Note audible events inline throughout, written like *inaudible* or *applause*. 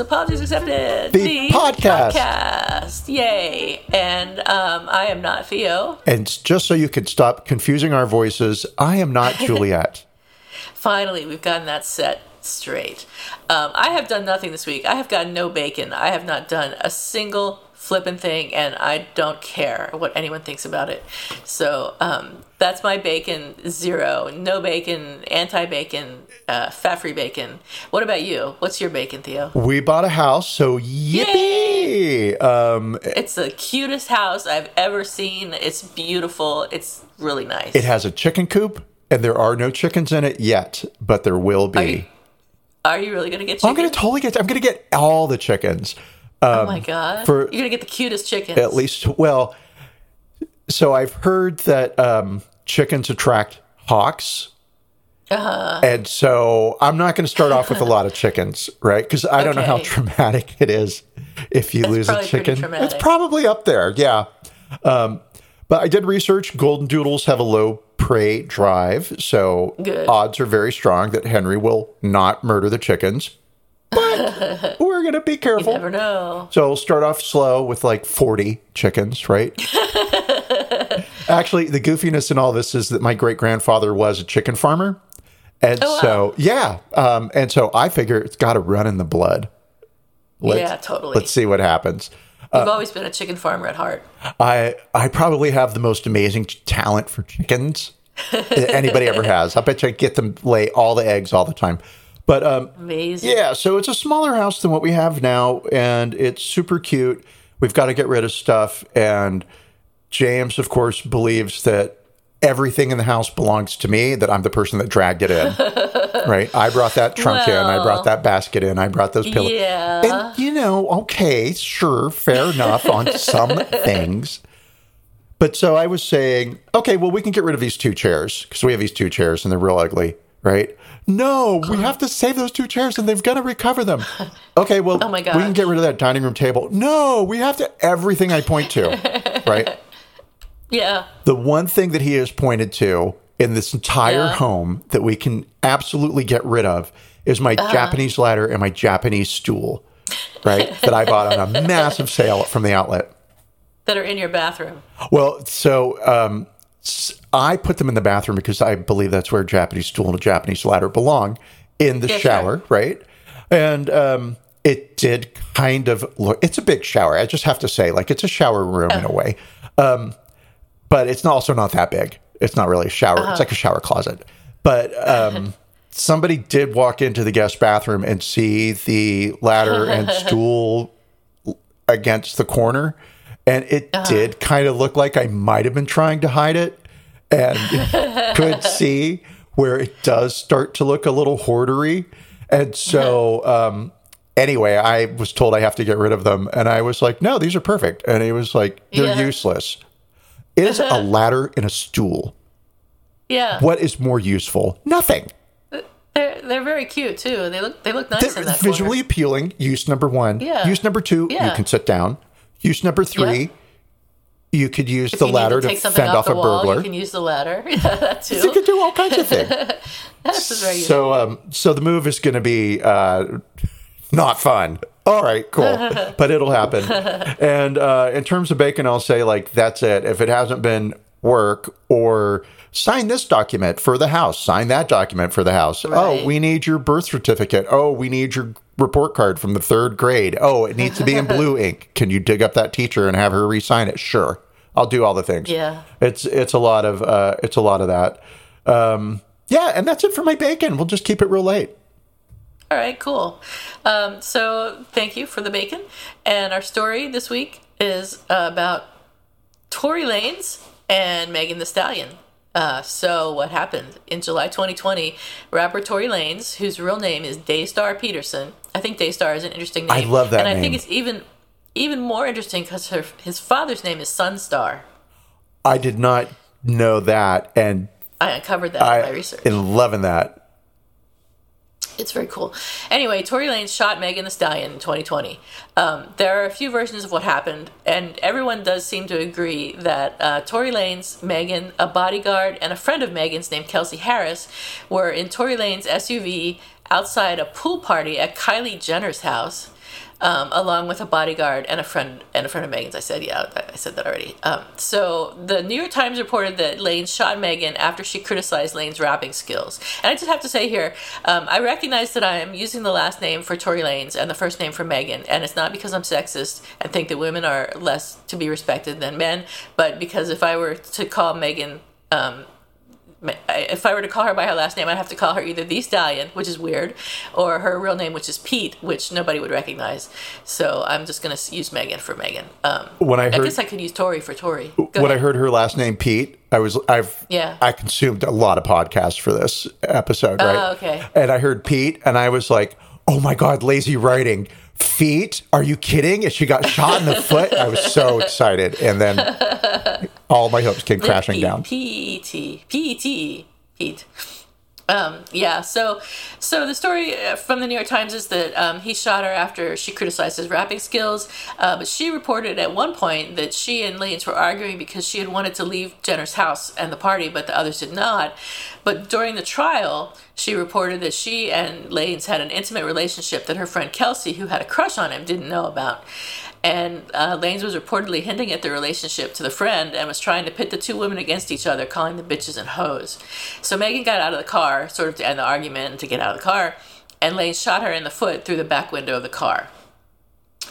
Is Apologies Accepted, The podcast. podcast. Yay. And um, I am not Theo. And just so you can stop confusing our voices, I am not *laughs* Juliet. Finally, we've gotten that set straight. Um, I have done nothing this week. I have gotten no bacon. I have not done a single flippin' thing, and I don't care what anyone thinks about it. So um, that's my bacon zero. No bacon, anti bacon, uh, fat free bacon. What about you? What's your bacon, Theo? we bought a house, so yippee! Um, It's the cutest house I've ever seen. It's beautiful. It's really nice. it has a chicken coop, and there are no chickens in it yet, but there will be. Are you, really going to get chicken? I'm gonna totally get. I'm gonna get all the chickens. Oh my God. for- You're going to get the cutest chickens. At least, well. So I've heard that um, chickens attract hawks. Uh-huh. And so I'm not going to start off with a lot of chickens, right? Because I don't know how traumatic *laughs* it is if you lose a chicken. It's probably up there, yeah. Um, but I did research. Golden doodles have a low prey drive, so Good. odds are very strong that Henry will not murder the chickens. But *laughs* we're going to be careful. Never know. So we'll start off slow with like 40 chickens, right? *laughs* Actually, the goofiness in all this is that my great grandfather was a chicken farmer. And Oh, wow. so, yeah. Um, and so I figure it's got to run in the blood. Let's, yeah, totally. Let's see what happens. You've always been a chicken farmer at heart. I, I probably have the most amazing talent for chickens *laughs* anybody ever has. I bet you I get them lay all the eggs all the time. But um, Amazing. Yeah, so it's a smaller house than what we have now, and it's super cute. We've got to get rid of stuff, and James, of course, believes that everything in the house belongs to me. That I'm the person that dragged it in. *laughs* right? I brought that trunk in. I brought that basket in. I brought those pillows. Yeah. And you know, okay, sure, fair enough on some *laughs* things. But so I was saying, okay, well, we can get rid of these two chairs because we have these two chairs and they're real ugly, right? No, we have to save those two chairs and they've got to recover them. *laughs* Okay, well, Oh my God. we can get rid of that dining room table. No, we have to everything I point to, *laughs* right? Yeah. The one thing that he has pointed to in this entire Yeah. home that we can absolutely get rid of is my Uh-huh. Japanese ladder and my Japanese stool, right? that I bought on a *laughs* massive sale from the outlet. That are in your bathroom. Well, so um, I put them in the bathroom because I believe that's where a Japanese stool and a Japanese ladder belong in the Yeah, shower, right? And um, it did kind of look, it's a big shower. I just have to say, like, it's a shower room in a way. Um, but it's not- also not that big. It's not really a shower, it's like a shower closet. But um, *laughs* somebody did walk into the guest bathroom and see the ladder and *laughs* stool against the corner and it did kind of look like I might have been trying to hide it and *laughs* could see where it does start to look a little hoardery and so *laughs* um anyway I was told I have to get rid of them and I was like no these are perfect and he was like they're Yeah. useless it is a *laughs* ladder and a stool Yeah. what is more useful nothing They're they're very cute too. They look they look nice They're in that visually corner. appealing use number one Yeah. use number two Yeah. you can sit down use number three Yeah. you could use If the ladder to to, fend off off a wall, burglar you can use the ladder. *laughs* Yeah, that too. you could do all kinds of things. *laughs* That's very so, um, so the move is going to be uh, not fun. All right, cool, *laughs* but it'll happen. And uh, in terms of bacon, I'll say like that's it. If it hasn't been work or sign this document for the house, sign that document for the house. Right. Oh, we need your birth certificate. Oh, we need your report card from the third grade. Oh, it needs to be in blue *laughs* ink. Can you dig up that teacher and have her re-sign it? Sure, I'll do all the things. Yeah. It's it's a lot of uh, it's a lot of that. Um, yeah, and that's it for my bacon. We'll just keep it real late. All right, cool. Um, so thank you for the bacon. And our story this week is about Tory Lanez and Megan Thee Stallion. Uh, so what happened in July 2020? Rapper Tory Lanez, whose real name is Daystar Peterson. I think Daystar is an interesting name. I love that and I think it's even even more interesting because his father's name is Sunstar. I did not know that, and I uncovered that in my I research. am loving that. It's very cool. Anyway, Tory Lanez shot Megan Thee Stallion in 2020. Um, there are a few versions of what happened, and everyone does seem to agree that uh, Tory Lanez, Megan, a bodyguard, and a friend of Megan's named Kelsey Harris were in Tory Lanez SUV outside a pool party at Kylie Jenner's house. Um, along with a bodyguard and a friend and a friend of Megan's. I said, yeah, I said that already. Um, so the New York Times reported that Lane shot Megan after she criticized Lane's rapping skills. And I just have to say here, um, I recognize that I am using the last name for Tory Lanez and the first name for Megan, and it's not because I'm sexist and think that women are less to be respected than men, but because if I were to call Megan um, if I were to call her by her last name, I'd have to call her either the Stallion, which is weird, or her real name, which is Pete, which nobody would recognize. So I'm just going to use Megan for Megan. Um, When I heard, I guess I could use Tory for Tory. Go when I heard her last name Pete, I was I've Yeah. I consumed a lot of podcasts for this episode, right? Oh, okay. And I heard Pete, and I was like, "Oh my god, lazy writing." Feet? Are you kidding? And she got shot in the *laughs* foot. I was so excited, and then all my hopes came crashing P- down. P-E-T. P-E-T. Pete. Um, yeah, so so the story uh, from the New York Times is that um, he shot her after she criticized his rapping skills, uh, but she reported at one point that she and Lanez were arguing because she had wanted to leave Jenner's house and the party, but the others did not. But during the trial, she reported that she and Lanez had an intimate relationship that her friend Kelsey, who had a crush on him, didn't know about. And uh, Lanez was reportedly hinting at the relationship to the friend and was trying to pit the two women against each other, calling them bitches and hoes. So Megan got out of the car, sort of to end the argument and to get out of the car, and Lanez shot her in the foot through the back window of the car.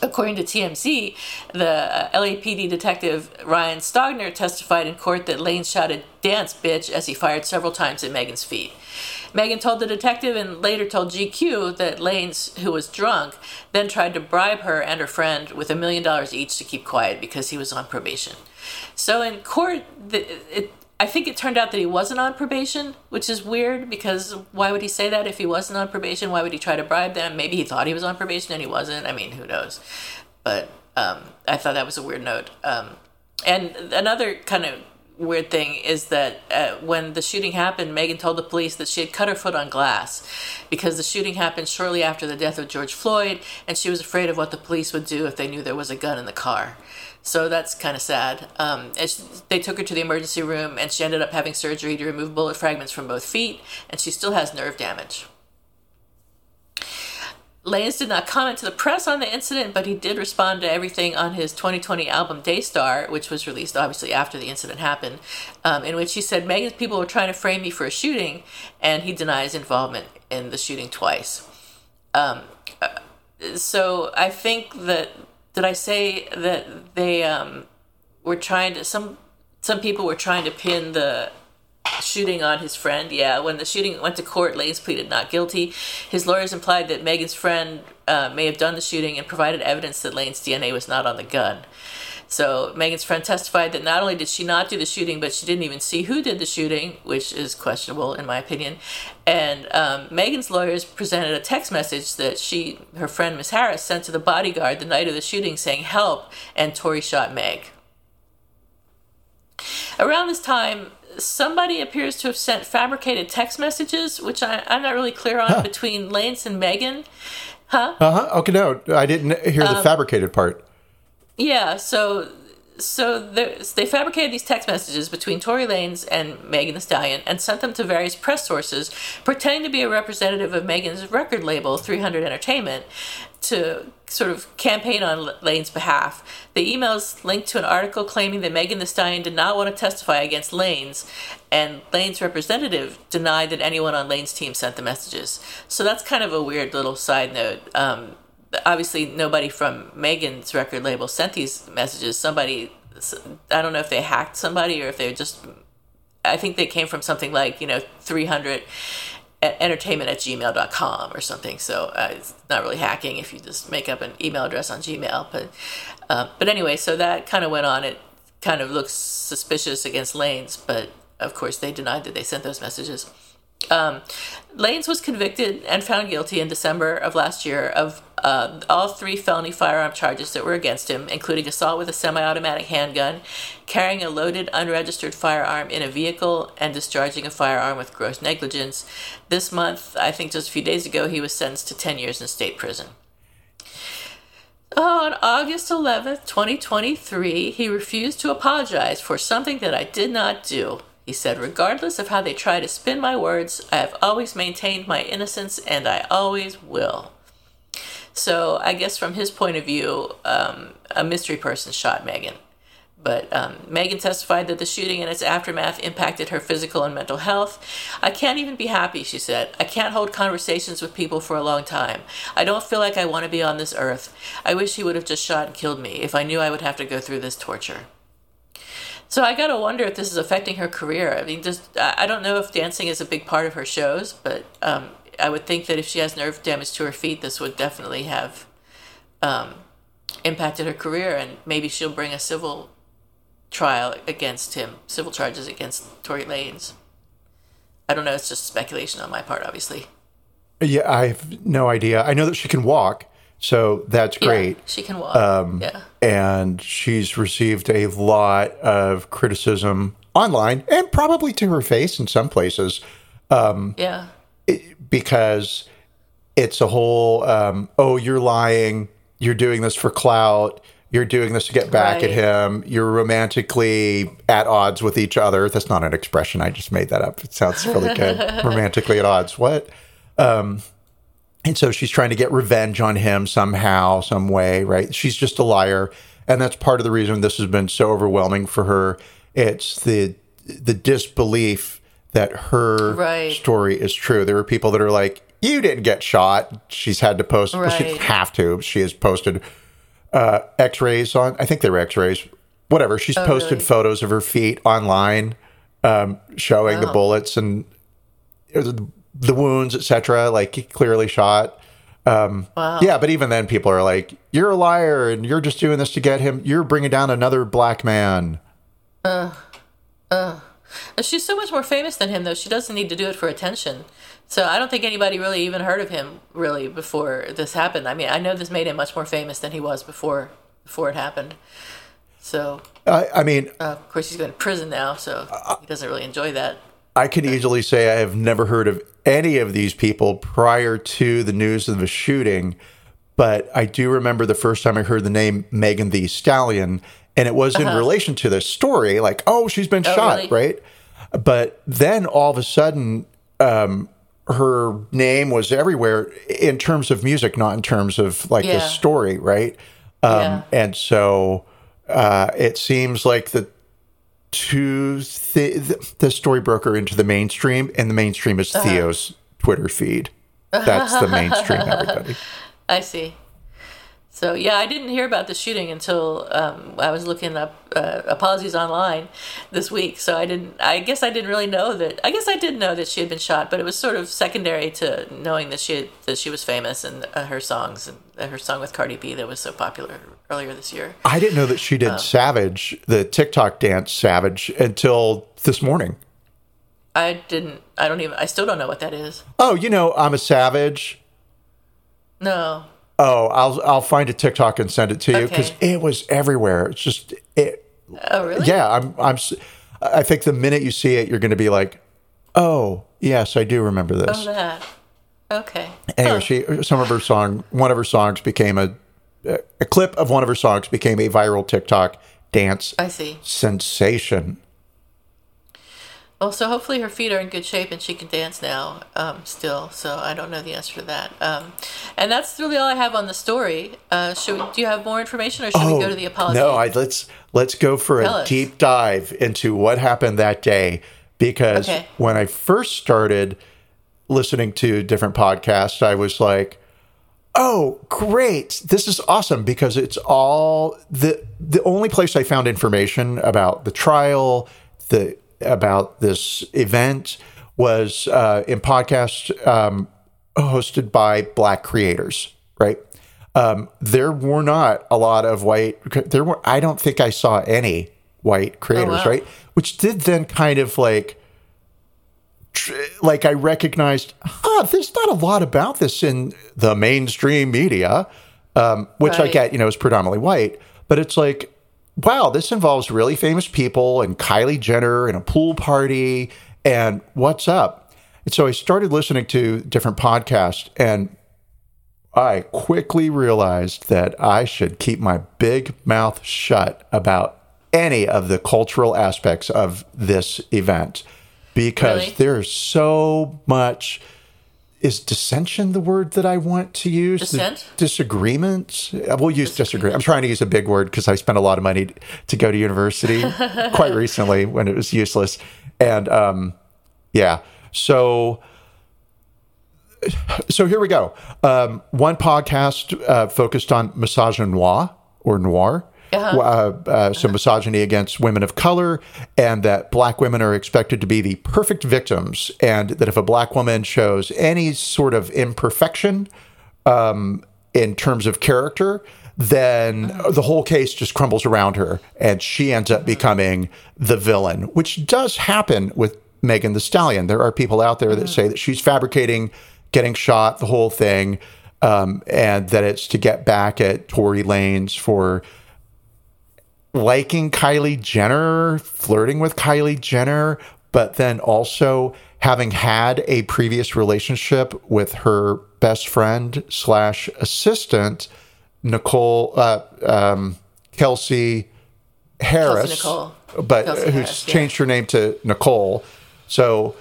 According to TMZ, the uh, LAPD detective Ryan Stogner testified in court that Lane shouted, Dance, bitch, as he fired several times at Megan's feet. Megan told the detective and later told GQ that Lanez, who was drunk, then tried to bribe her and her friend with a million dollars each to keep quiet because he was on probation. So in court, the, it, I think it turned out that he wasn't on probation, which is weird because why would he say that if he wasn't on probation? Why would he try to bribe them? Maybe he thought he was on probation and he wasn't. I mean, who knows? But um, I thought that was a weird note. Um, and another kind of weird thing is that uh, when the shooting happened, Megan told the police that she had cut her foot on glass because the shooting happened shortly after the death of George Floyd, and she was afraid of what the police would do if they knew there was a gun in the car. So that's kind of sad. Um, she, they took her to the emergency room, and she ended up having surgery to remove bullet fragments from both feet, and she still has nerve damage. Lanez did not comment to the press on the incident, but he did respond to everything on his 2020 album Daystar, which was released obviously after the incident happened, um, in which he said Megan's people were trying to frame me for a shooting, and he denies involvement in the shooting twice. Um, uh, so I think that did I say that they um, were trying to some some people were trying to pin the shooting on his friend. Yeah, when the shooting went to court, Lanez pleaded not guilty. His lawyers implied that Megan's friend uh, may have done the shooting and provided evidence that Lane's DNA was not on the gun. So Megan's friend testified that not only did she not do the shooting, but she didn't even see who did the shooting, which is questionable in my opinion. And um, Megan's lawyers presented a text message that she, her friend Miss Harris, sent to the bodyguard the night of the shooting, saying "Help!" and Tory shot Meg. Around this time, somebody appears to have sent fabricated text messages, which I, I'm not really clear on, between Lance and Megan. Huh? Uh huh. Okay, no, I didn't hear Um, the fabricated part. Yeah, so so they fabricated these text messages between Tory Lanez and Megan Thee Stallion and sent them to various press sources, pretending to be a representative of Megan's record label, 300 Entertainment, to sort of campaign on Lane's behalf. The emails linked to an article claiming that Megan Thee Stallion did not want to testify against Lane's, and Lane's representative denied that anyone on Lane's team sent the messages. So that's kind of a weird little side note. Um, obviously nobody from Megan's record label sent these messages. Somebody, I don't know if they hacked somebody or if they just, I think they came from something like, you know, 300 entertainment at gmail.com or something. So uh, it's not really hacking if you just make up an email address on Gmail. But, uh, but anyway, so that kind of went on. It kind of looks suspicious against Lanez, but of course they denied that they sent those messages. Um, Lanez was convicted and found guilty in December of last year of uh, all three felony firearm charges that were against him, including assault with a semi automatic handgun, carrying a loaded unregistered firearm in a vehicle, and discharging a firearm with gross negligence. This month, I think just a few days ago, he was sentenced to 10 years in state prison. On August 11th, 2023, he refused to apologize for something that I did not do. He said, Regardless of how they try to spin my words, I have always maintained my innocence and I always will. So I guess from his point of view, um, a mystery person shot Megan. But um, Megan testified that the shooting and its aftermath impacted her physical and mental health. I can't even be happy, she said. I can't hold conversations with people for a long time. I don't feel like I want to be on this earth. I wish he would have just shot and killed me if I knew I would have to go through this torture. So I gotta wonder if this is affecting her career. I mean, just I don't know if dancing is a big part of her shows, but um, I would think that if she has nerve damage to her feet, this would definitely have um, impacted her career, and maybe she'll bring a civil trial against him, civil charges against Tory Lanez. I don't know. It's just speculation on my part, obviously. Yeah, I have no idea. I know that she can walk, so that's great. Yeah, she can walk. Um, yeah. And she's received a lot of criticism online and probably to her face in some places. Um, yeah. Because it's a whole, um, oh, you're lying. You're doing this for clout. You're doing this to get back right. at him. You're romantically at odds with each other. That's not an expression. I just made that up. It sounds really good. *laughs* romantically at odds. What? Um, and so she's trying to get revenge on him somehow, some way, right? She's just a liar. And that's part of the reason this has been so overwhelming for her. It's the the disbelief that her right. story is true. There are people that are like, "You didn't get shot." She's had to post. Right. Well, she didn't have to. She has posted uh, X-rays on. I think they were X-rays. Whatever. She's oh, posted really? photos of her feet online, um, showing wow. the bullets and the wounds, etc. Like clearly shot. Um, wow. Yeah, but even then, people are like, "You're a liar, and you're just doing this to get him. You're bringing down another black man." Uh, uh. She's so much more famous than him, though. She doesn't need to do it for attention. So I don't think anybody really even heard of him really before this happened. I mean, I know this made him much more famous than he was before before it happened. So I, I mean, uh, of course, he's going to prison now, so he doesn't really enjoy that. I could easily say I have never heard of any of these people prior to the news of the shooting, but I do remember the first time I heard the name Megan Thee Stallion, and it was in uh-huh. relation to this story, like, oh, she's been oh, shot, really? right? But then all of a sudden, um, her name was everywhere in terms of music, not in terms of like yeah. the story, right? Um, yeah. And so uh, it seems like the to the, the story broker into the mainstream, and the mainstream is uh-huh. Theo's Twitter feed. That's the mainstream, everybody. *laughs* I see. So yeah, I didn't hear about the shooting until um, I was looking up uh, apologies online this week. So I didn't. I guess I didn't really know that. I guess I did know that she had been shot, but it was sort of secondary to knowing that she had, that she was famous and uh, her songs and uh, her song with Cardi B that was so popular earlier this year. I didn't know that she did um, Savage, the TikTok dance Savage, until this morning. I didn't. I don't even. I still don't know what that is. Oh, you know, I'm a savage. No. Oh, I'll I'll find a TikTok and send it to you because okay. it was everywhere. It's just it. Oh really? Yeah, I'm I'm. I think the minute you see it, you're going to be like, "Oh, yes, I do remember this." Oh, that. Okay. Anyway, she some of her song, one of her songs became a a clip of one of her songs became a viral TikTok dance. I see. Sensation. Well, so hopefully her feet are in good shape and she can dance now um, still. So I don't know the answer to that. Um, and that's really all I have on the story. Uh, should we, do you have more information, or should oh, we go to the apology? No, I, let's let's go for Tell a us. deep dive into what happened that day. Because okay. when I first started listening to different podcasts, I was like, "Oh, great! This is awesome!" Because it's all the the only place I found information about the trial, the about this event was uh, in podcast um, hosted by black creators, right? Um, there were not a lot of white. There were. I don't think I saw any white creators, wow. right? Which did then kind of like, tr- like I recognized, huh, there's not a lot about this in the mainstream media, um, which I get, you know, is predominantly white, but it's like, wow, this involves really famous people and Kylie Jenner and a pool party and what's up. And so I started listening to different podcasts and I quickly realized that I should keep my big mouth shut about any of the cultural aspects of this event because Really? there's so much is dissension the word that I want to use? Dissent? disagreements? Uh, We'll use disagree. I'm trying to use a big word because I spent a lot of money to go to university *laughs* quite recently when it was useless. And um, yeah, so so here we go. Um, one podcast uh, focused on misogynoir or noir. Uh-huh. Uh, uh, so misogyny against women of color, and that black women are expected to be the perfect victims, and that if a black woman shows any sort of imperfection um, in terms of character, then the whole case just crumbles around her, and she ends up becoming the villain, which does happen with Megan Thee Stallion. There are people out there that say that she's fabricating getting shot, the whole thing, um, and that it's to get back at Tory Lanez for liking Kylie Jenner, flirting with Kylie Jenner, but then also having had a previous relationship with her best friend slash assistant, Nicole uh, um, Kelsey Harris, Nicole. but Kelsey who's Harris, yeah. changed her name to Nicole. So,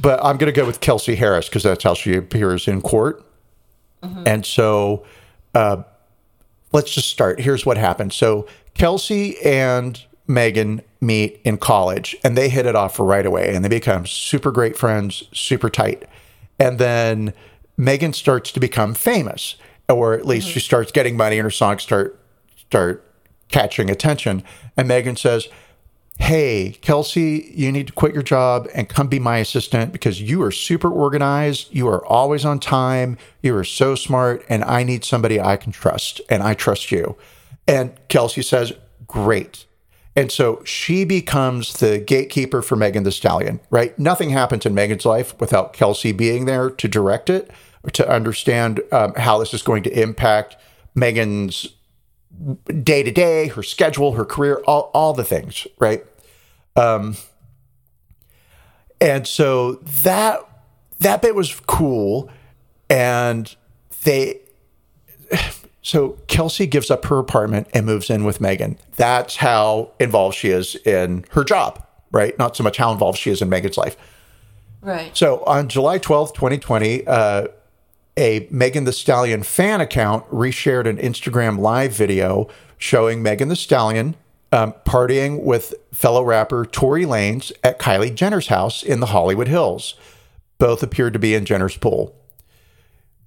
but I'm going to go with Kelsey Harris because that's how she appears in court. And so, uh, let's just start. Here's what happened. So Kelsey and Megan meet in college and they hit it off right away and they become super great friends, super tight. And then Megan starts to become famous, or at least she mm-hmm. starts getting money and her songs start start catching attention. And Megan says, Hey, Kelsey, you need to quit your job and come be my assistant because you are super organized. You are always on time. You are so smart. And I need somebody I can trust. And I trust you. And Kelsey says, Great. And so she becomes the gatekeeper for Megan Thee Stallion, right? Nothing happens in Megan's life without Kelsey being there to direct it, to understand um, how this is going to impact Megan's day to day, her schedule, her career, all, all the things, right? Um, and so that that bit was cool, and they *sighs* so Kelsey gives up her apartment and moves in with Megan. That's how involved she is in her job, right? Not so much how involved she is in Megan's life. Right. So on July 12th, 2020, uh, a Megan Thee Stallion fan account reshared an Instagram live video showing Megan Thee Stallion um, partying with fellow rapper Tory Lanez at Kylie Jenner's house in the Hollywood Hills. Both appeared to be in Jenner's pool.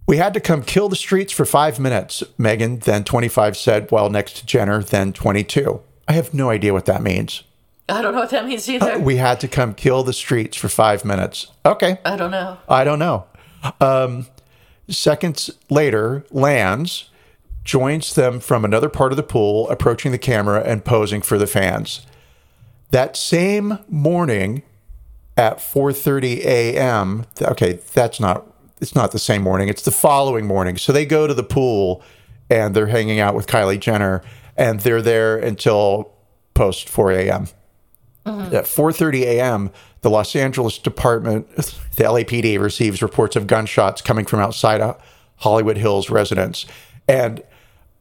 We had to come kill the streets for five minutes, Megan, then 25, said, while next to Jenner, then 22. I have no idea what that means. I don't know what that means either. We had to come kill the streets for five minutes. Okay. I don't know. I don't know. Um, seconds later, Lands joins them from another part of the pool, approaching the camera and posing for the fans. That same morning at 4:30 a.m. Okay, that's not it's not the same morning. It's the following morning. So they go to the pool and they're hanging out with Kylie Jenner and they're there until post 4 a.m. Mm-hmm. At 4:30 a.m., the Los Angeles Department, the LAPD, receives reports of gunshots coming from outside a Hollywood Hills residence. And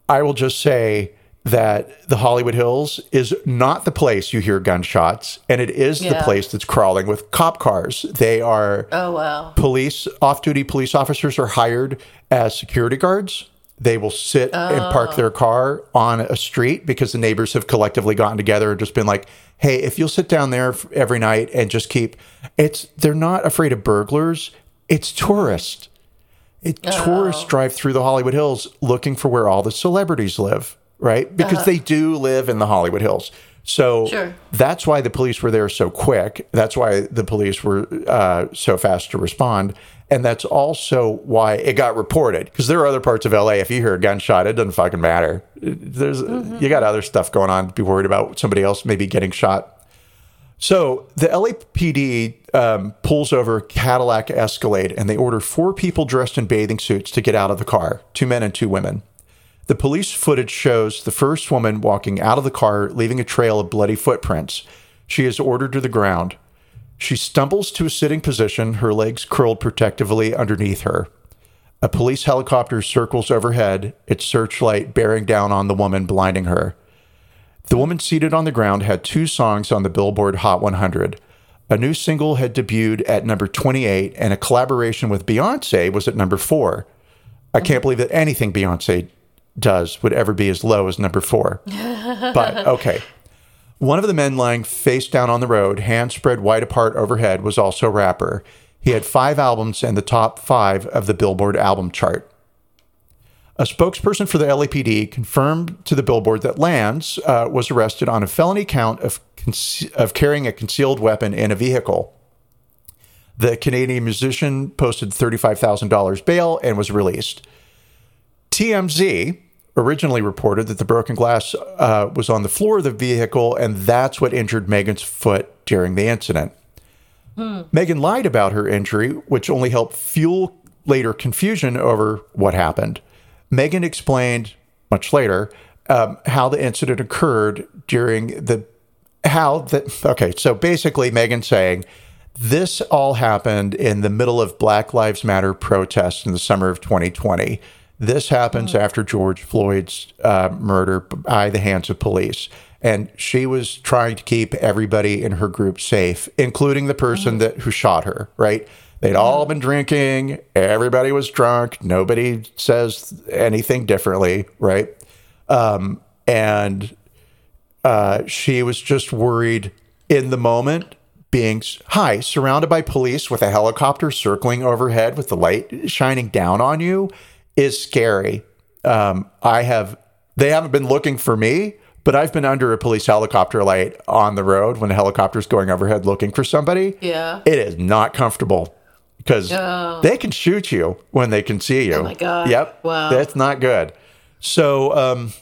I will just say that the Hollywood Hills is not the place you hear gunshots, and it is the place that's crawling with cop cars. They are Oh wow. police off-duty police officers are hired as security guards. They will sit and park their oh. car on a street because the neighbors have collectively gotten together and just been like hey if you'll sit down there every night and just keep it's they're not afraid of burglars. It's tourists it, tourists drive through the hollywood hills looking for where all the celebrities live right because they do live in the hollywood hills So Sure. that's why the police were there so quick. That's why the police were uh, so fast to respond. And that's also why it got reported. Because there are other parts of LA. If you hear a gunshot, it doesn't fucking matter. There's you got other stuff going on. to Be worried about somebody else maybe getting shot. So the LAPD um, pulls over Cadillac Escalade and they order four people dressed in bathing suits to get out of the car two men and two women. The police footage shows the first woman walking out of the car, leaving a trail of bloody footprints. She is ordered to the ground. She stumbles to a sitting position, her legs curled protectively underneath her. A police helicopter circles overhead, its searchlight bearing down on the woman, blinding her. The woman seated on the ground had two songs on the Billboard Hot 100. A new single had debuted at number 28, and a collaboration with Beyonce was at number four. I can't believe that anything Beyonce does would ever be as low as number four. *laughs* but okay. One of the men lying face down on the road, hands spread wide apart overhead, was also a rapper. He had five albums in the top five of the Billboard album chart. A spokesperson for the LAPD confirmed to the Billboard that Lands uh, was arrested on a felony count of, conce- of carrying a concealed weapon in a vehicle. The Canadian musician posted $35,000 bail and was released. TMZ originally reported that the broken glass uh, was on the floor of the vehicle, and that's what injured Megan's foot during the incident. Megan lied about her injury, which only helped fuel later confusion over what happened. Megan explained much later um, how the incident occurred during the how that okay so basically Megan saying this all happened in the middle of Black Lives Matter protests in the summer of 2020. This happens after George Floyd's uh, murder by the hands of police. And she was trying to keep everybody in her group safe, including the person that who shot her, right? They'd all been drinking. Everybody was drunk. Nobody says anything differently, right? Um, and uh, she was just worried in the moment, being high, surrounded by police with a helicopter circling overhead with the light shining down on you is scary. Um, I have, they haven't been looking for me, but I've been under a police helicopter light on the road when a helicopter's going overhead looking for somebody. Yeah. It is not comfortable because Oh. they can shoot you when they can see you. Oh my God. Yep. Wow. That's not good. So, um,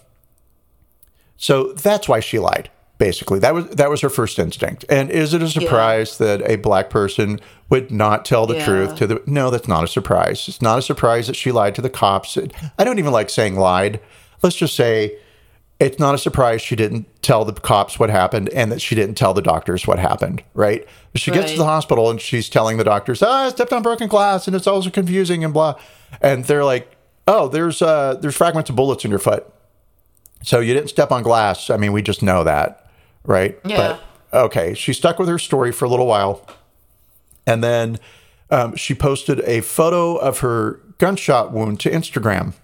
so that's why she lied. Basically, that was that was her first instinct. And is it a surprise that a black person would not tell the Yeah. truth to the? No, that's not a surprise. It's not a surprise that she lied to the cops. I don't even like saying lied. Let's just say it's not a surprise she didn't tell the cops what happened and that she didn't tell the doctors what happened, right? She gets to the hospital and she's telling the doctors, oh, I stepped on broken glass and it's also confusing and blah. And they're like, oh, there's uh, there's fragments of bullets in your foot. So you didn't step on glass. I mean, we just know that, right? Yeah. But okay, she stuck with her story for a little while. And then um, she posted a photo of her gunshot wound to Instagram.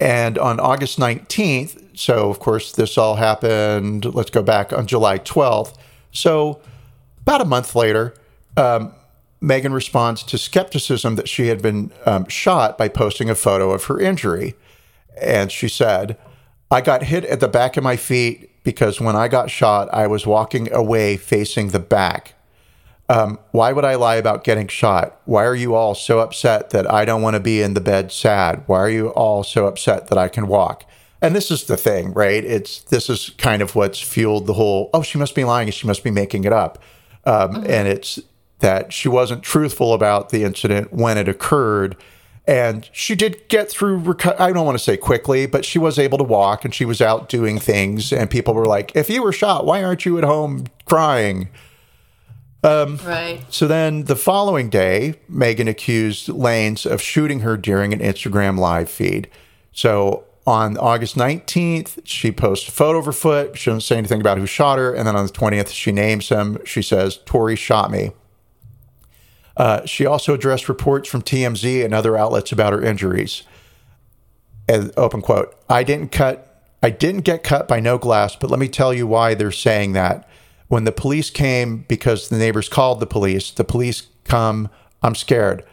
And on August 19th, so of course, this all happened, let's go back on July 12th. So about a month later, um, Megan responds to skepticism that she had been um, shot by posting a photo of her injury. And she said, I got hit at the back of my feet because when I got shot, I was walking away facing the back. Um, why would I lie about getting shot? Why are you all so upset that I don't want to be in the bed sad? Why are you all so upset that I can walk? And this is the thing, right? It's this is kind of what's fueled the whole. Oh, she must be lying. She must be making it up. Um, And it's that she wasn't truthful about the incident when it occurred, and she did get through. Reco- I don't want to say quickly, but she was able to walk, and she was out doing things. And people were like, "If you were shot, why aren't you at home crying?" Right. So then the following day, Megan accused Lanez of shooting her during an Instagram live feed. So on August 19th, she posts a photo of her foot. She doesn't say anything about who shot her. And then on the 20th, she names him. She says, Tory shot me. Uh, she also addressed reports from TMZ and other outlets about her injuries. And open quote, I didn't cut I didn't get cut by no glass, but let me tell you why they're saying that. When the police came because the neighbors called the police, the police come, I'm scared.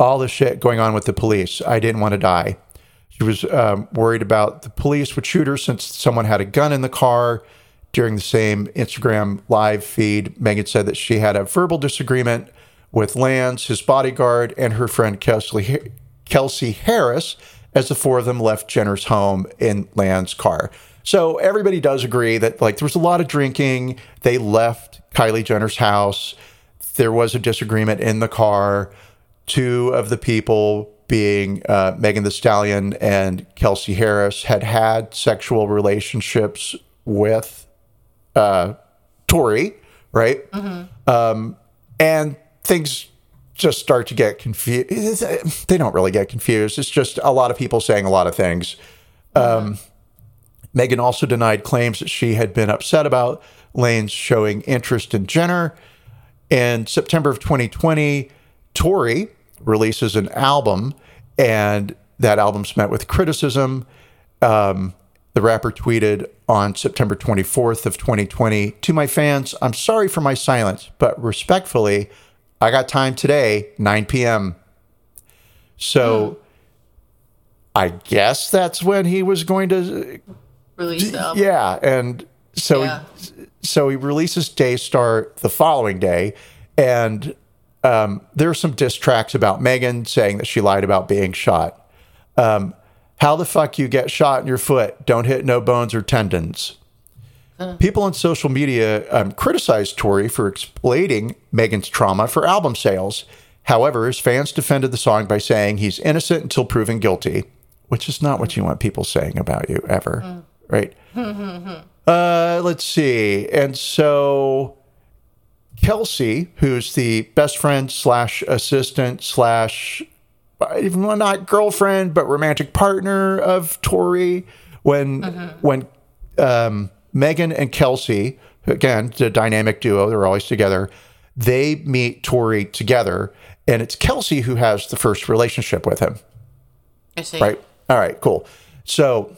All the shit going on with the police. I didn't want to die. She was um, worried about the police would shoot her since someone had a gun in the car. during the same Instagram live feed, Megan said that she had a verbal disagreement with Lance, his bodyguard, and her friend Kelsey, Kelsey Harris as the four of them left Jenner's home in Lance's car. So everybody does agree that like there was a lot of drinking. They left Kylie Jenner's house. There was a disagreement in the car. Two of the people being uh, Megan the Stallion and Kelsey Harris had had sexual relationships with uh, Tory, right? Um, and things just start to get confused. They don't really get confused. It's just a lot of people saying a lot of things. Um, Megan also denied claims that she had been upset about Lane's showing interest in Jenner. In September of 2020, Tory releases an album, and that album's met with criticism. Um, the rapper tweeted on September 24th of 2020 to my fans, "I'm sorry for my silence, but respectfully, I got time today, 9 p.m." So, I guess that's when he was going to Release album. yeah, and so Yeah. so he releases Daystar the following day, and um, there are some diss tracks about Megan saying that she lied about being shot. Um, how the fuck you get shot in your foot? Don't hit no bones or tendons. People on social media um, criticized Tory for exploiting Megan's trauma for album sales. However, his fans defended the song by saying he's innocent until proven guilty, which is not what you want people saying about you ever, right? *laughs* uh, let's see. And so Kelsey, who's the best friend slash assistant slash even well, not girlfriend but romantic partner of Tory, when when um, Megan and Kelsey, again the dynamic duo, they're always together. They meet Tory together, and it's Kelsey who has the first relationship with him. I see. Right. All right. Cool. So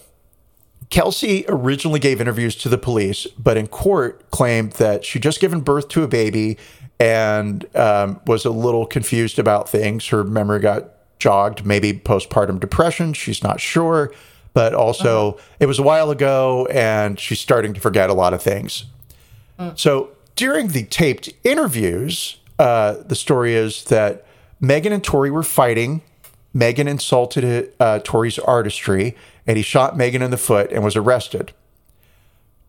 Kelsey originally gave interviews to the police, but in court claimed that she'd just given birth to a baby and um, was a little confused about things. Her memory got jogged, maybe postpartum depression. She's not sure, but also it was a while ago and she's starting to forget a lot of things. So during the taped interviews, uh, the story is that Megan and Tory were fighting. Megan insulted uh, Tory's artistry, and he shot Megan in the foot and was arrested.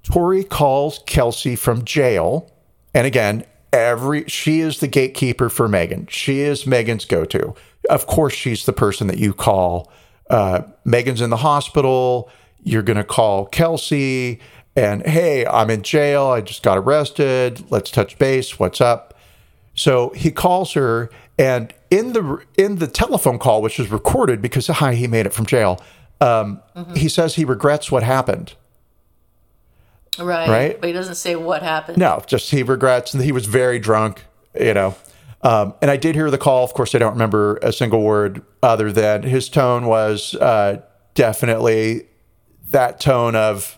Tory calls Kelsey from jail, and again, every she is the gatekeeper for Megan. She is Megan's go-to. Of course, she's the person that you call. Uh, Megan's in the hospital. You're going to call Kelsey and hey, I'm in jail. I just got arrested. Let's touch base. What's up? So he calls her, and in the in the telephone call, which is recorded because hi, he made it from jail. Um, He says he regrets what happened. Right. Right? But he doesn't say what happened. No, just he regrets, and he was very drunk. You know, um, and I did hear the call. Of course, I don't remember a single word other than his tone was uh, definitely that tone of.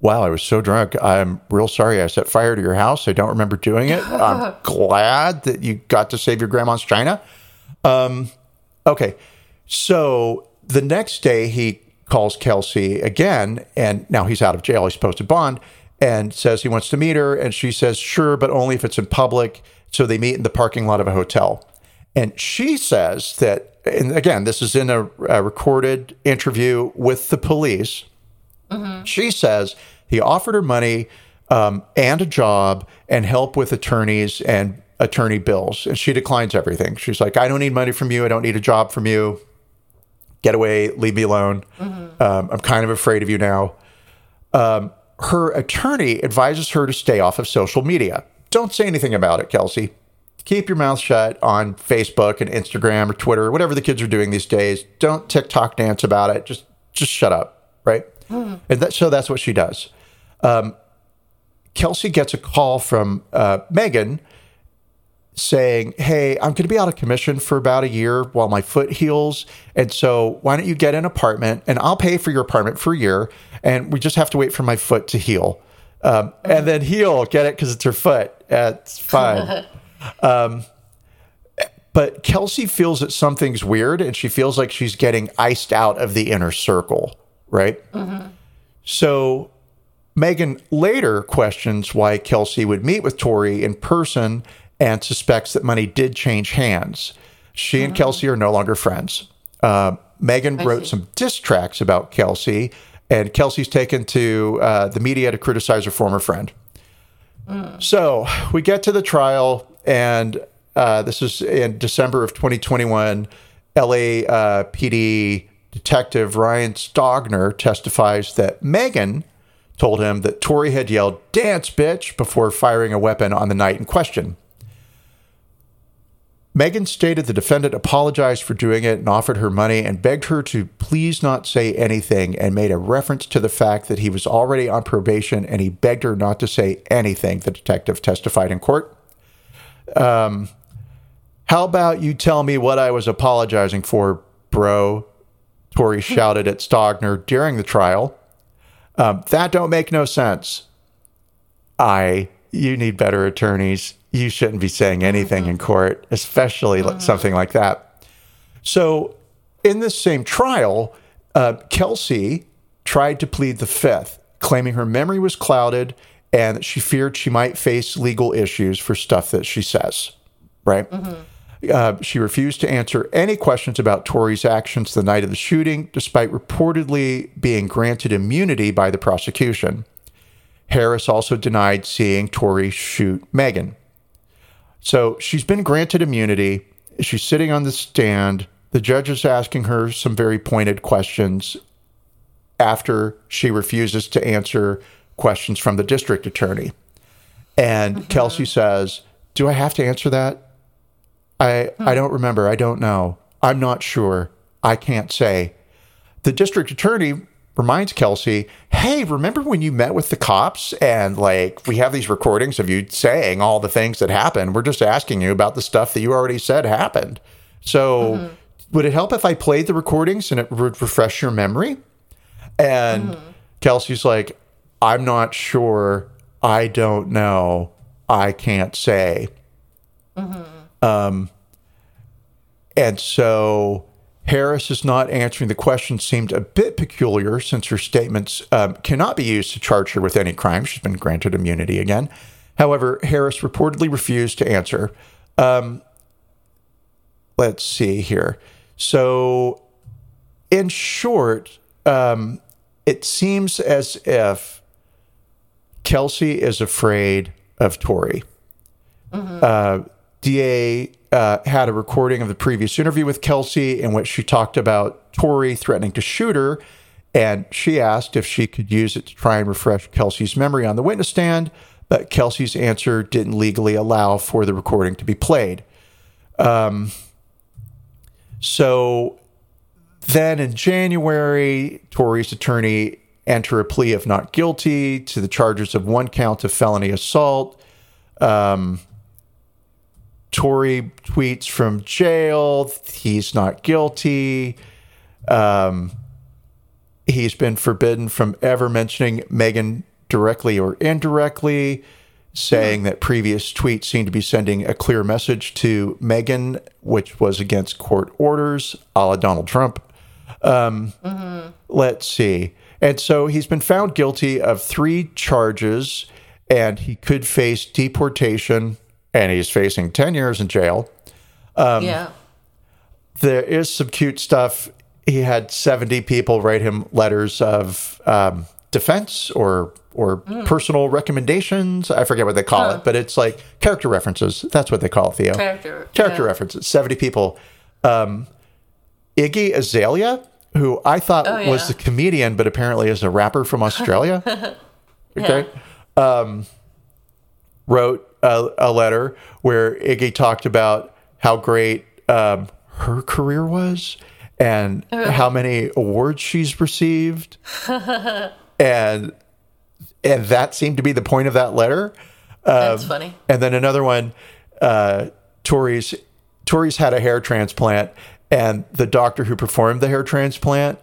Wow, I was so drunk. I'm real sorry I set fire to your house. I don't remember doing it. *laughs* I'm glad that you got to save your grandma's china. Um, okay. So the next day he calls Kelsey again, and now he's out of jail. He's posted bond and says he wants to meet her. And she says, sure, but only if it's in public. So they meet in the parking lot of a hotel. And she says that, and again, this is in a, a recorded interview with the police. She says he offered her money um, and a job and help with attorneys and attorney bills. And she declines everything. She's like, I don't need money from you. I don't need a job from you. Get away. Leave me alone. Um, I'm kind of afraid of you now. Um, her attorney advises her to stay off of social media. Don't say anything about it, Kelsey. Keep your mouth shut on Facebook and Instagram or Twitter or whatever the kids are doing these days. Don't TikTok dance about it. Just just shut up, right? And that, so that's what she does. Um, Kelsey gets a call from uh, Megan saying, Hey, I'm going to be out of commission for about a year while my foot heals. And so why don't you get an apartment and I'll pay for your apartment for a year. And we just have to wait for my foot to heal. Um, and then heal, get it? Because it's her foot. That's fine. *laughs* um, but Kelsey feels that something's weird and she feels like she's getting iced out of the inner circle, right? So Megan later questions why Kelsey would meet with Tory in person and suspects that money did change hands. She and Kelsey are no longer friends. Uh, Megan wrote see. some diss tracks about Kelsey, and Kelsey's taken to uh, the media to criticize her former friend. So we get to the trial, and uh, this is in December of 2021. LA uh, PD detective Ryan Stogner testifies that Megan told him that Tory had yelled, Dance, bitch, before firing a weapon on the night in question. Megan stated the defendant apologized for doing it and offered her money and begged her to please not say anything and made a reference to the fact that he was already on probation and he begged her not to say anything, the detective testified in court. Um, how about you tell me what I was apologizing for, bro? Tory *laughs* shouted at Stogner during the trial. Um, that don't make no sense. I, you need better attorneys. You shouldn't be saying anything in court, especially like something like that. So, in this same trial, uh, Kelsey tried to plead the fifth, claiming her memory was clouded and that she feared she might face legal issues for stuff that she says. Right? Uh, she refused to answer any questions about Tory's actions the night of the shooting, despite reportedly being granted immunity by the prosecution. Harris also denied seeing Tory shoot Megan. So she's been granted immunity. She's sitting on the stand. The judge is asking her some very pointed questions after she refuses to answer questions from the district attorney. And mm-hmm. Kelsey says, Do I have to answer that? I, I don't remember. I don't know. I'm not sure. I can't say. The district attorney reminds Kelsey, hey, remember when you met with the cops and like we have these recordings of you saying all the things that happened? We're just asking you about the stuff that you already said happened. So mm-hmm. would it help if I played the recordings and it would refresh your memory? And mm-hmm. Kelsey's like, I'm not sure. I don't know. I can't say. Mm-hmm. Um, and so Harris is not answering the question seemed a bit peculiar since her statements um, cannot be used to charge her with any crime. She's been granted immunity again. However, Harris reportedly refused to answer. Um, let's see here. So, in short, um, it seems as if Kelsey is afraid of Tory. Uh, DA uh, had a recording of the previous interview with Kelsey in which she talked about Tory threatening to shoot her. And she asked if she could use it to try and refresh Kelsey's memory on the witness stand, but Kelsey's answer didn't legally allow for the recording to be played. Um, so then in January, Tory's attorney entered a plea of not guilty to the charges of one count of felony assault. Um, Tory tweets from jail. He's not guilty. Um, he's been forbidden from ever mentioning Megan directly or indirectly, saying that previous tweets seem to be sending a clear message to Megan, which was against court orders, a la Donald Trump. Um, Let's see. And so he's been found guilty of three charges, and he could face deportation, and he's facing 10 years in jail. yeah. there is some cute stuff. He had 70 people write him letters of um, defense or or personal recommendations. I forget what they call it, but it's like character references. That's what they call it, Theo. Character. Character yeah. references. 70 people. Um, Iggy Azalea, who I thought Oh, yeah. was the comedian, but apparently is a rapper from *laughs* Australia. okay. Um, wrote a, a letter where Iggy talked about how great um, her career was and how many awards she's received, *laughs* and and that seemed to be the point of that letter. That's funny. And then another one, uh, Tory's Tory's had a hair transplant, and the doctor who performed the hair transplant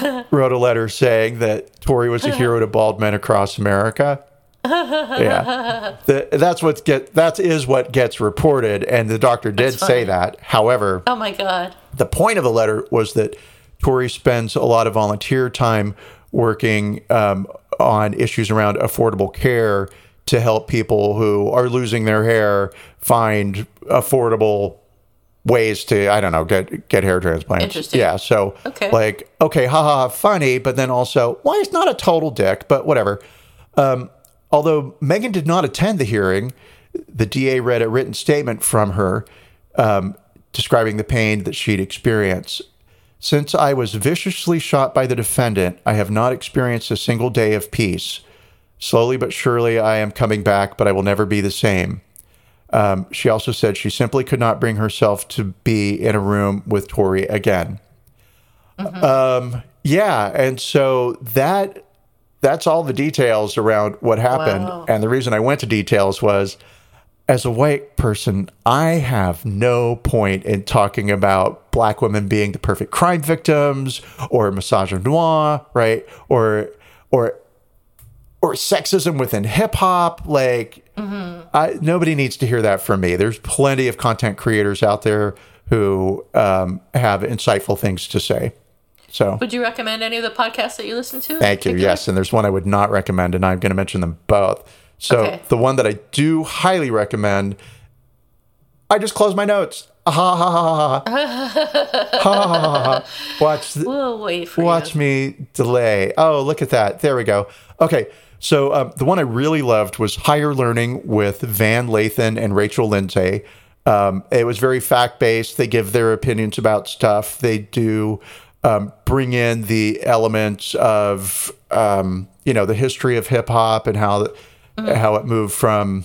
*laughs* wrote a letter saying that Tory was a hero to bald men across America. *laughs* yeah, the, that's what get that is what gets reported, and the doctor did say that. However, Oh my god. the point of the letter was that Tory spends a lot of volunteer time working um, on issues around affordable care to help people who are losing their hair find affordable ways to I don't know get get hair transplants. Interesting. Yeah. So Okay. like okay, haha, ha, funny, but then also why he's not a total dick, but whatever. Um, although Megan did not attend the hearing, the DA read a written statement from her um, describing the pain that she'd experienced. Since I was viciously shot by the defendant, I have not experienced a single day of peace. Slowly but surely, I am coming back, but I will never be the same. Um, she also said she simply could not bring herself to be in a room with Tory again. Um, yeah, and so that that's all the details around what happened. Wow. And the reason I went to details was as a white person, I have no point in talking about black women being the perfect crime victims or misogynoir, right? Or or or sexism within hip hop. Like, I, nobody needs to hear that from me. There's plenty of content creators out there who um, have insightful things to say. So, would you recommend any of the podcasts that you listen to? Thank you. Yes, and there's one I would not recommend, and I'm going to mention them both. So, okay. the one that I do highly recommend, I just close my notes. Ah, ha ha *laughs* ha ha ha ha ha ha! Watch. Th- we'll wait for Watch you. me delay. Oh, look at that! There we go. Okay. So um, the one I really loved was Higher Learning with Van Lathan and Rachel Lindsay. Um, it was very fact based. They give their opinions about stuff. They do um, bring in the elements of um, you know the history of hip hop and how how it moved from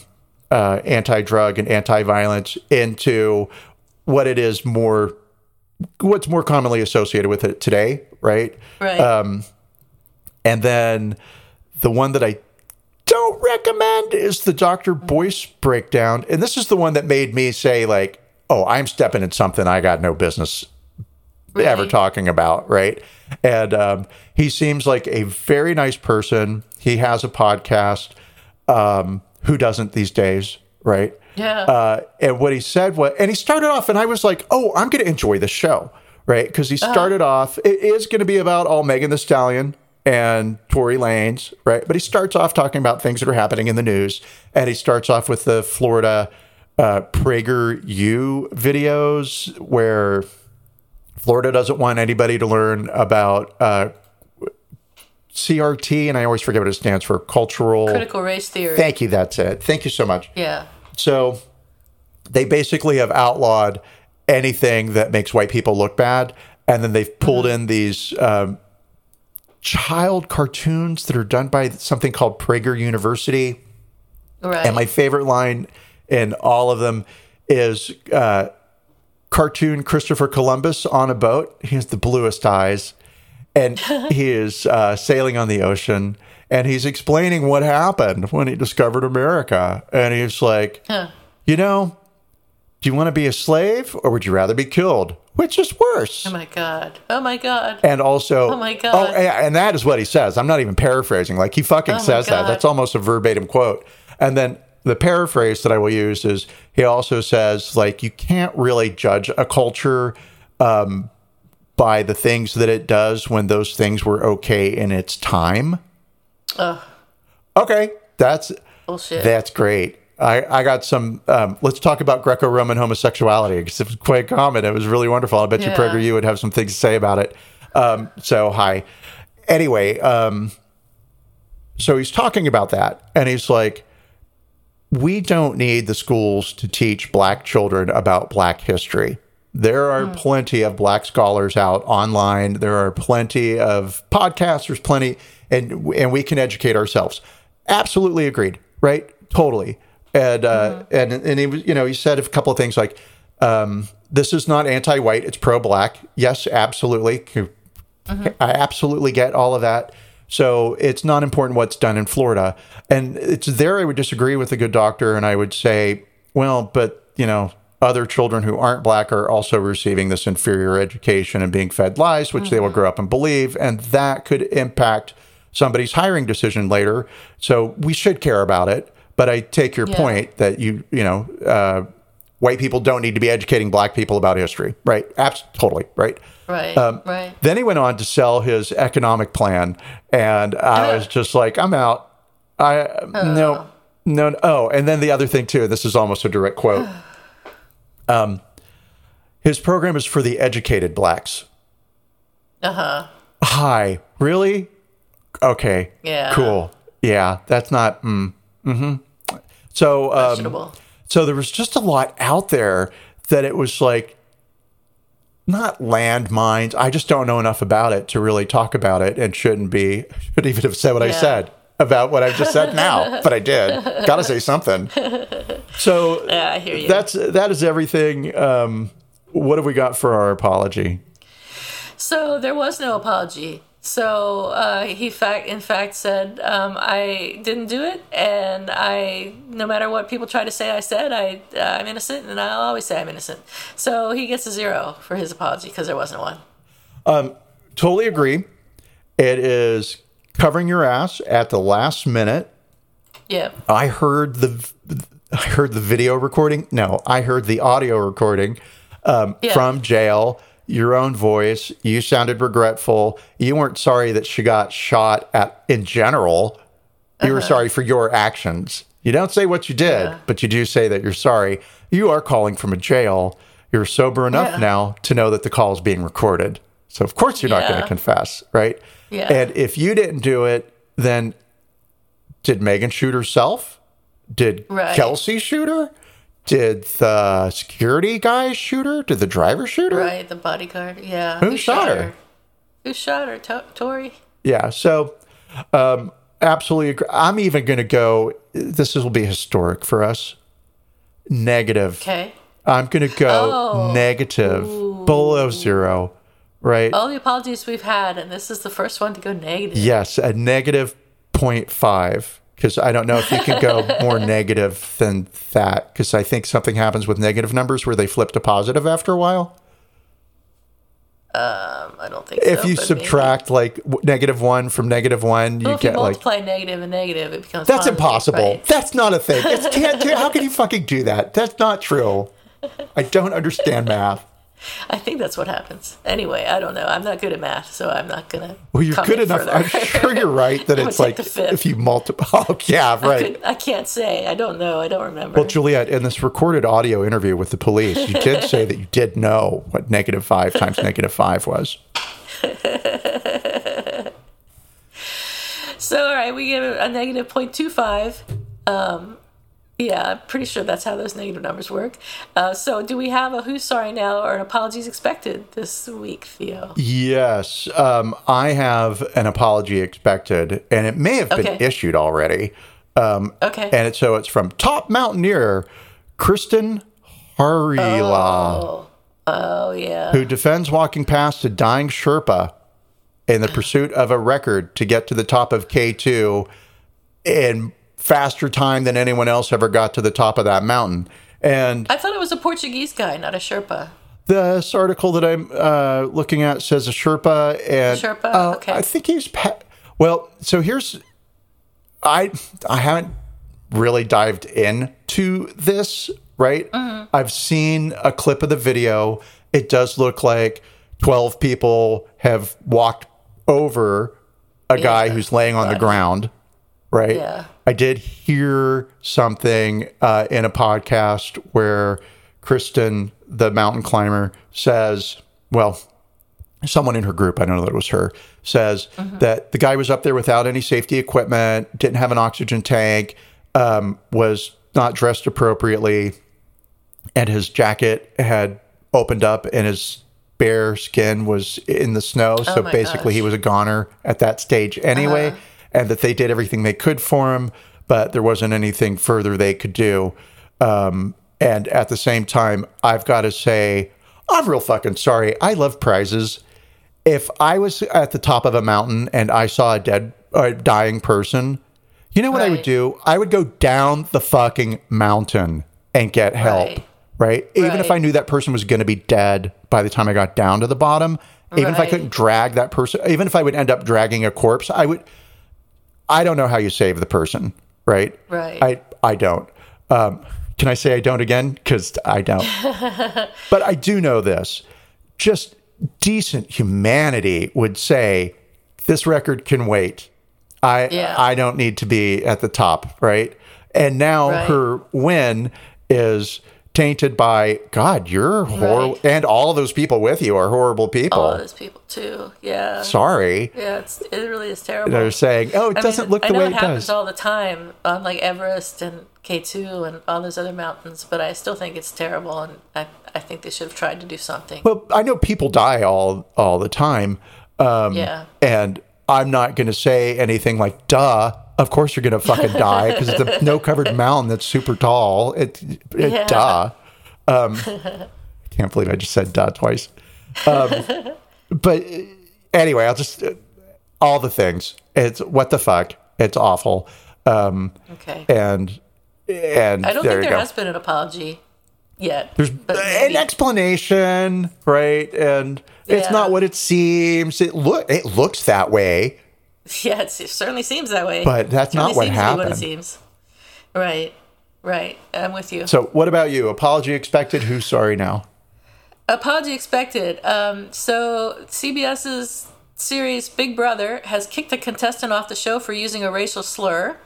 uh, anti drug and anti violence into what it is more what's more commonly associated with it today, right? Right. Um, and then the one that I don't recommend is the Dr. Boyce breakdown. And this is the one that made me say, like, oh, I'm stepping in something I got no business ever talking about, right? And um, he seems like a very nice person. He has a podcast. Um, who doesn't these days, right? Yeah. Uh, and what he said was, and he started off, and I was like, oh, I'm going to enjoy this show, right? Because he started off, it is going to be about all Megan Thee Stallion and Tory Lanez, right? But he starts off talking about things that are happening in the news, and he starts off with the Florida uh, Prager U videos where Florida doesn't want anybody to learn about uh, CRT, and I always forget what it stands for cultural. Critical race theory. Thank you. That's it. Thank you so much. yeah. So they basically have outlawed anything that makes white people look bad. And then they've pulled in these um, child cartoons that are done by something called Prager University. Right. And my favorite line in all of them is uh, cartoon Christopher Columbus on a boat. He has the bluest eyes, and *laughs* he is uh, sailing on the ocean, and he's explaining what happened when he discovered America. And he's like, Huh. you know, do you want to be a slave or would you rather be killed? Which is worse? Oh my god. Oh my god. And also, Oh my God. Oh, yeah, and that is what he says. I'm not even paraphrasing. Like he fucking Oh says that. That's almost a verbatim quote. And then the paraphrase that I will use is he also says like you can't really judge a culture um, by the things that it does when those things were okay in its time. Ugh. Okay, that's Bullshit. that's great. I, I got some. Um, let's talk about Greco-Roman homosexuality because it was quite common. It was really wonderful. I bet you Yeah. Prager, you would have some things to say about it. Um, so hi. Anyway, um, so he's talking about that, and he's like, "We don't need the schools to teach black children about black history." There are plenty of black scholars out online. There are plenty of podcasts. There's plenty, and and we can educate ourselves. Absolutely agreed. Right? Totally. And uh, and and he was, you know, he said a couple of things like, um, "This is not anti-white; it's pro-black." Yes, absolutely. I absolutely get all of that. So it's not important what's done in Florida. And it's there I would disagree with the good doctor and I would say, well, but you know, other children who aren't black are also receiving this inferior education and being fed lies, which they will grow up and believe, and that could impact somebody's hiring decision later. So we should care about it. But I take your Yeah. point that you, you know, uh, white people don't need to be educating black people about history, right? Abs- totally, right? Right. right. Then he went on to sell his economic plan, and I was just like, I'm out. I no, no, no. Oh, and then the other thing too. This is almost a direct quote. *sighs* Um, his program is for the educated blacks. Uh huh. Hi, really? Okay. Yeah. Cool. Yeah, that's not. Mm, mm-hmm. So, um, so there was just a lot out there that it was like not landmines. I just don't know enough about it to really talk about it, and shouldn't be. *laughs* Should even have said what I said about what I've just said now, *laughs* but I did. Got to say something. *laughs* So yeah, I hear you. that's that is everything. Um, what have we got for our apology? So there was no apology. So uh, he fact in fact said um, I didn't do it, and I no matter what people try to say I said I uh, I'm innocent, and I'll always say I'm innocent. So he gets a zero for his apology because there wasn't one. Totally agree. It is covering your ass at the last minute. Yeah, I heard the I heard the video recording. No, I heard the audio recording um, Yeah. from jail. Your own voice. You sounded regretful. You weren't sorry that she got shot at in general. You Uh-huh. were sorry for your actions. You don't say what you did, but you do say that you're sorry. You are calling from a jail. You're sober enough Yeah. now to know that the call is being recorded. So of course you're not going to confess, right? Yeah. And if you didn't do it, then did Megan shoot herself? Did Right. Kelsey shoot her? Did the security guy shoot her? Did the driver shoot her? right. The bodyguard. Yeah. Who shot her? Who shot her? To- Tory. Yeah. So, um, absolutely. Agree. I'm even going to go. This will be historic for us. Negative. Okay. I'm going to go Oh. negative, below zero. Right. All the apologies we've had, and this is the first one to go negative. Yes, a negative 0.5 because I don't know if you can go more *laughs* negative than that because I think something happens with negative numbers where they flip to positive after a while. Um, I don't think so. If so, you but maybe. subtract like w- negative one from negative one, you Well, if you get like multiply negative and negative, it becomes that's positive, impossible. right? That's not a thing. It's *laughs* can't how can you fucking do that? That's not true. I don't understand math. I think that's what happens. Anyway, I don't know. I'm not good at math, so I'm not gonna. Well, you're good enough. further. I'm sure you're *laughs* right that it's like take the fifth. if you multiply. *laughs* Oh, yeah, I, right. could- I can't say. I don't know. I don't remember. Well, Juliet, in this recorded audio interview with the police, you did *laughs* say that you did know what negative five times negative five was. so, all right, we give it a negative 0.25. Um, yeah, pretty sure that's how those negative numbers work. Uh, so, do we have a who's sorry now or an apologies expected this week, Theo? Yes, um, I have an apology expected, and it may have been Okay. issued already. Um, Okay. and it, so it's from top mountaineer Kristin Harila, Oh, yeah. who defends walking past a dying Sherpa in the pursuit of a record to get to the top of K2 in faster time than anyone else ever got to the top of that mountain. And I thought it was a Portuguese guy, not a Sherpa. this article that I'm uh, looking at says a Sherpa, and Sherpa? uh, Okay. I think he's pa- well. So here's I I haven't really dived into this. Right, Mm-hmm. I've seen a clip of the video. It does look like twelve people have walked over a guy who's laying on the ground. Right. Yeah. I did hear something uh, in a podcast where Kristin, the mountain climber, says, well, someone in her group, I don't know that it was her, says that the guy was up there without any safety equipment, didn't have an oxygen tank, um, was not dressed appropriately, and his jacket had opened up and his bare skin was in the snow. so my basically, he was a goner at that stage anyway, and that they did everything they could for him, but there wasn't anything further they could do. Um, and at the same time, I've got to say, I'm real fucking sorry. I love prizes. If I was at the top of a mountain and I saw a dead, uh, dying person, you know what I would do? I would go down the fucking mountain and get help. Right. Right. Even if I knew that person was going to be dead by the time I got down to the bottom, even if I couldn't drag that person, even if I would end up dragging a corpse, I would. I don't know how you save the person. Right. Right. I I don't. Um, can I say I don't again? Because I don't. *laughs* but I do know this. Just decent humanity would say, "This record can wait. I Yeah. I don't need to be at the top." Right. And now Right. her win is tainted by God. You're horrible, Right. and all those people with you are horrible people. All those people too. Yeah. Sorry. Yeah, it's, it really is terrible. They're saying, "Oh, it I doesn't mean, look the I know way it it happens does." all the time on like Everest and K2 and all those other mountains, but I still think it's terrible, and I, I think they should have tried to do something. Well, I know people die all all the time, um, yeah. and I'm not going to say anything like "duh." Of course, you're going to fucking die because it's a *laughs* no covered mountain that's super tall. It, it Yeah. duh. Um, can't believe I just said "duh" twice. Um, but anyway, I'll just uh, all the things. It's what the fuck. It's awful. Um, Okay. and and I don't there think there has been an apology yet. There's an explanation, right? And it's not what it seems. It look it looks that way, *laughs* Yeah, it certainly seems that way. but that's not what be What it seems. Right. Right. I'm with you. So, what about you? Apology expected. Who's sorry now? Apology expected. Um, so CBS's series Big Brother has kicked a contestant off the show for using a racial slur.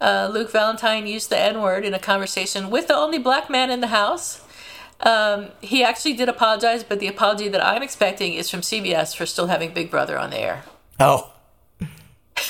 Uh, Luke Valentine used the N word in a conversation with the only black man in the house. Um, he actually did apologize, but the apology that I'm expecting is from CBS for still having Big Brother on the air. Oh,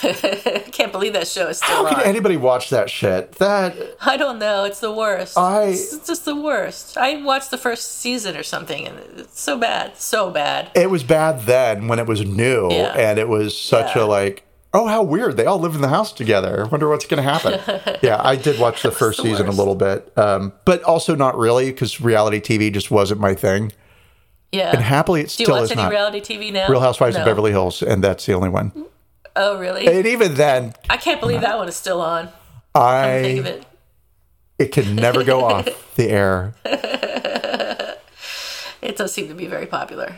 *laughs* can't believe that show is still how on. anybody watch that shit? That I don't know. It's the worst. I- It's just the worst. I watched the first season or something, and it's so bad, so bad. it was bad then when it was new, Yeah. and it was such Yeah. a like. Oh, how weird! They all live in the house together. I wonder what's going to happen. *laughs* yeah, I did watch the first the season a little bit, um, but also not really because reality TV just wasn't my thing. Yeah. And happily, it Do you still watch is any not. reality TV now? Real Housewives No. of Beverly Hills, and that's the only one. Oh, really? And even then, I can't believe that one is still on. Think of I it. it can never go off *laughs* the air. It does seem to be very popular.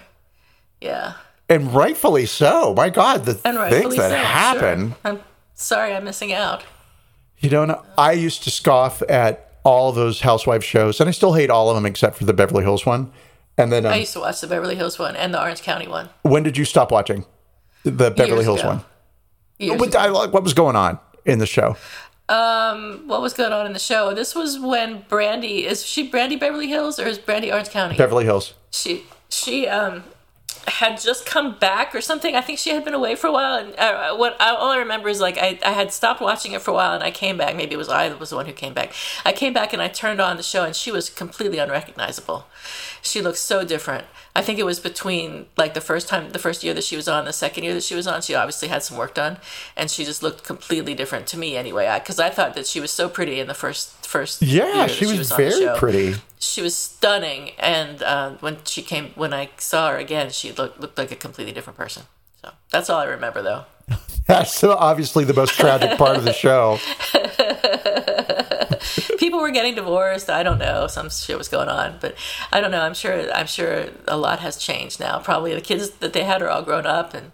Yeah. And rightfully so. My God, the things that so, happen. Sure. I'm sorry I'm missing out. You don't know. I used to scoff at all those housewife shows, and I still hate all of them except for the Beverly Hills one. And then, um, I used to watch the Beverly Hills one and the Orange County one. when did you stop watching the Beverly Years Hills ago. one? Years What. I, what was going on in the show? What was going on in the show? This was when Brandi is she Brandi Beverly Hills or is Brandi Orange County? Beverly Hills. she she um had just come back or something. I think she had been away for a while, and uh, what I, all I remember is like I, I had stopped watching it for a while, and I came back. Maybe it was I that was the one who came back. I came back and I turned on the show, and she was completely unrecognizable. She looked so different. I think it was between like the first time, the first year that she was on, the second year that she was on. She obviously had some work done, and she just looked completely different to me anyway. Because I, thought that she was so pretty in the first first year Yeah, she was, very pretty. she was stunning and uh, when she came when i saw her again she looked, looked like a completely different person so that's all i remember though *laughs* That's so obviously the most tragic part of the show. *laughs* *laughs* people were getting divorced. I don't know. Some shit was going on but i don't know. I'm sure i'm sure a lot has changed now. Probably the kids that they had are all grown up and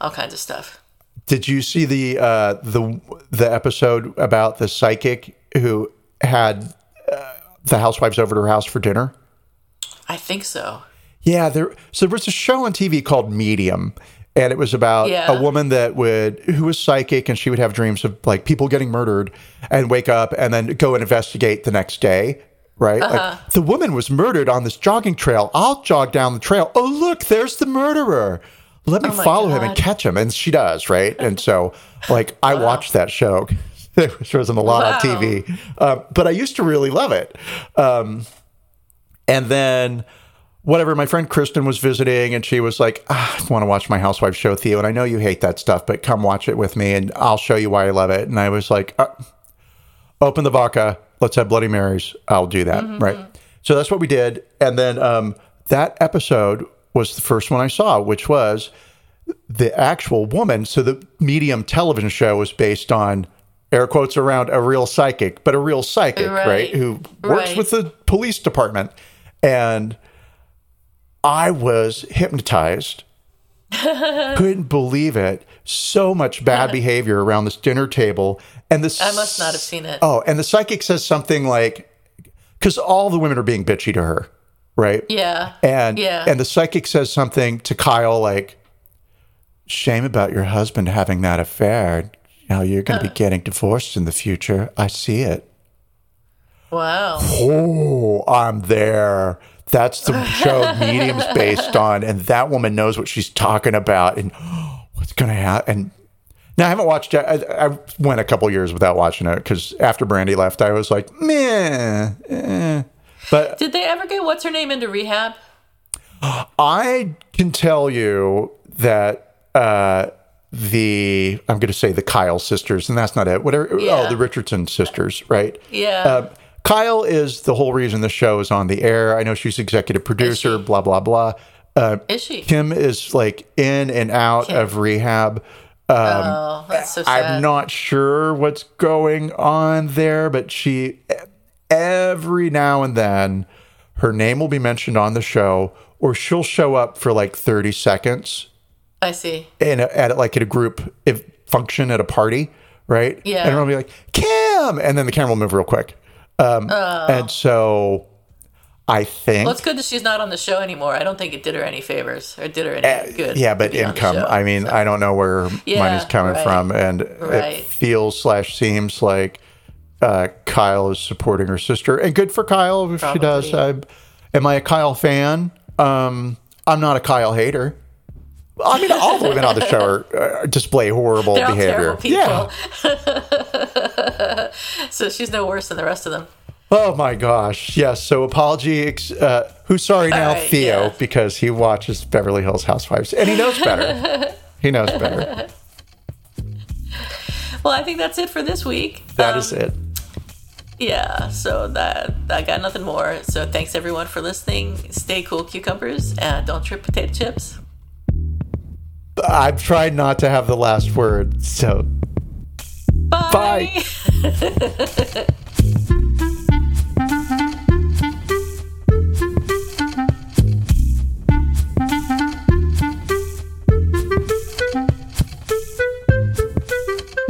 all kinds of stuff. Did you see the uh, the the episode about the psychic who had uh, the housewives over to her house for dinner? i think so. Yeah, there. So there was a show on TV called Medium, and it was about Yeah. a woman that would who was psychic, and she would have dreams of like people getting murdered, and wake up and then go and investigate the next day. Right, Uh-huh. like the woman was murdered on this jogging trail. I'll jog down the trail. Oh, look, there's the murderer. Let me Oh follow him and catch him, and she does. Right, and so *laughs* like I watched that show. *laughs* There wasn't a lot on TV, um, but I used to really love it. Um, and then whatever my friend kristen was visiting and she was like ah, i want to watch my housewife show theo and i know you hate that stuff but come watch it with me and i'll show you why i love it and i was like uh, open the vodka let's have bloody marys i'll do that right so that's what we did and then um, that episode was the first one i saw which was the actual woman so the medium television show was based on air quotes around a real psychic but a real psychic right, Right. who works Right. with the police department and I was hypnotized. *laughs* Couldn't believe it. So much bad *laughs* behavior around this dinner table. And this i must not have seen it Oh, and the psychic says something like because all the women are being bitchy to her, right? Yeah. And yeah. and the psychic says something to Kyle like, "Shame about your husband having that affair. Now you're going to be getting divorced in the future. I see it." wow. Oh, I'm there. That's the show *laughs* Medium's based on, and that woman knows what she's talking about and *gasps* what's going to happen. And now I haven't watched it. I, I went a couple years without watching it because after Brandi left, I was like, meh. eh." But Did they ever get what's her name into rehab? I can tell you that uh, the I'm going to say the Kyle sisters, and that's not it. Whatever. Yeah. Oh, the Richardson sisters, right? Yeah. Um, Kyle is the whole reason the show is on the air. I know she's executive producer. Blah blah blah. Uh, Is she? Kim is like in and out of rehab. oh, that's so sad. I'm not sure what's going on there, but she every now and then her name will be mentioned on the show, or she'll show up for like 30 seconds I see. in a, at like at a group if, function at a party, right? Yeah. and it'll be like Kim, and then the camera will move real quick. Um, And so I think Well, it's good that she's not on the show anymore. I don't think it did her any favors or did her any good. Uh, Yeah, but be on the income. I mean, I don't know where Yeah, money's coming right. from, and Right. it feels slash seems like uh, Kyle is supporting her sister, and good for Kyle if she does. I, am I a Kyle fan? Um, I'm not a Kyle hater. I mean, all the women on the show are, *laughs* uh, display horrible They're behavior. Yeah. *laughs* *laughs* so she's no worse than the rest of them. Oh my gosh. Yes. So apology. ex- Uh, who's sorry now? right, Theo, yeah. because he watches Beverly Hills Housewives and he knows better. he knows better. *laughs* Well, I think that's it for this week. That Um, is it. Yeah, so that I got nothing more. So thanks everyone for listening. Stay cool, cucumbers, and don't trip potato chips. I've tried not to have the last word, so Bye. Bye. *laughs*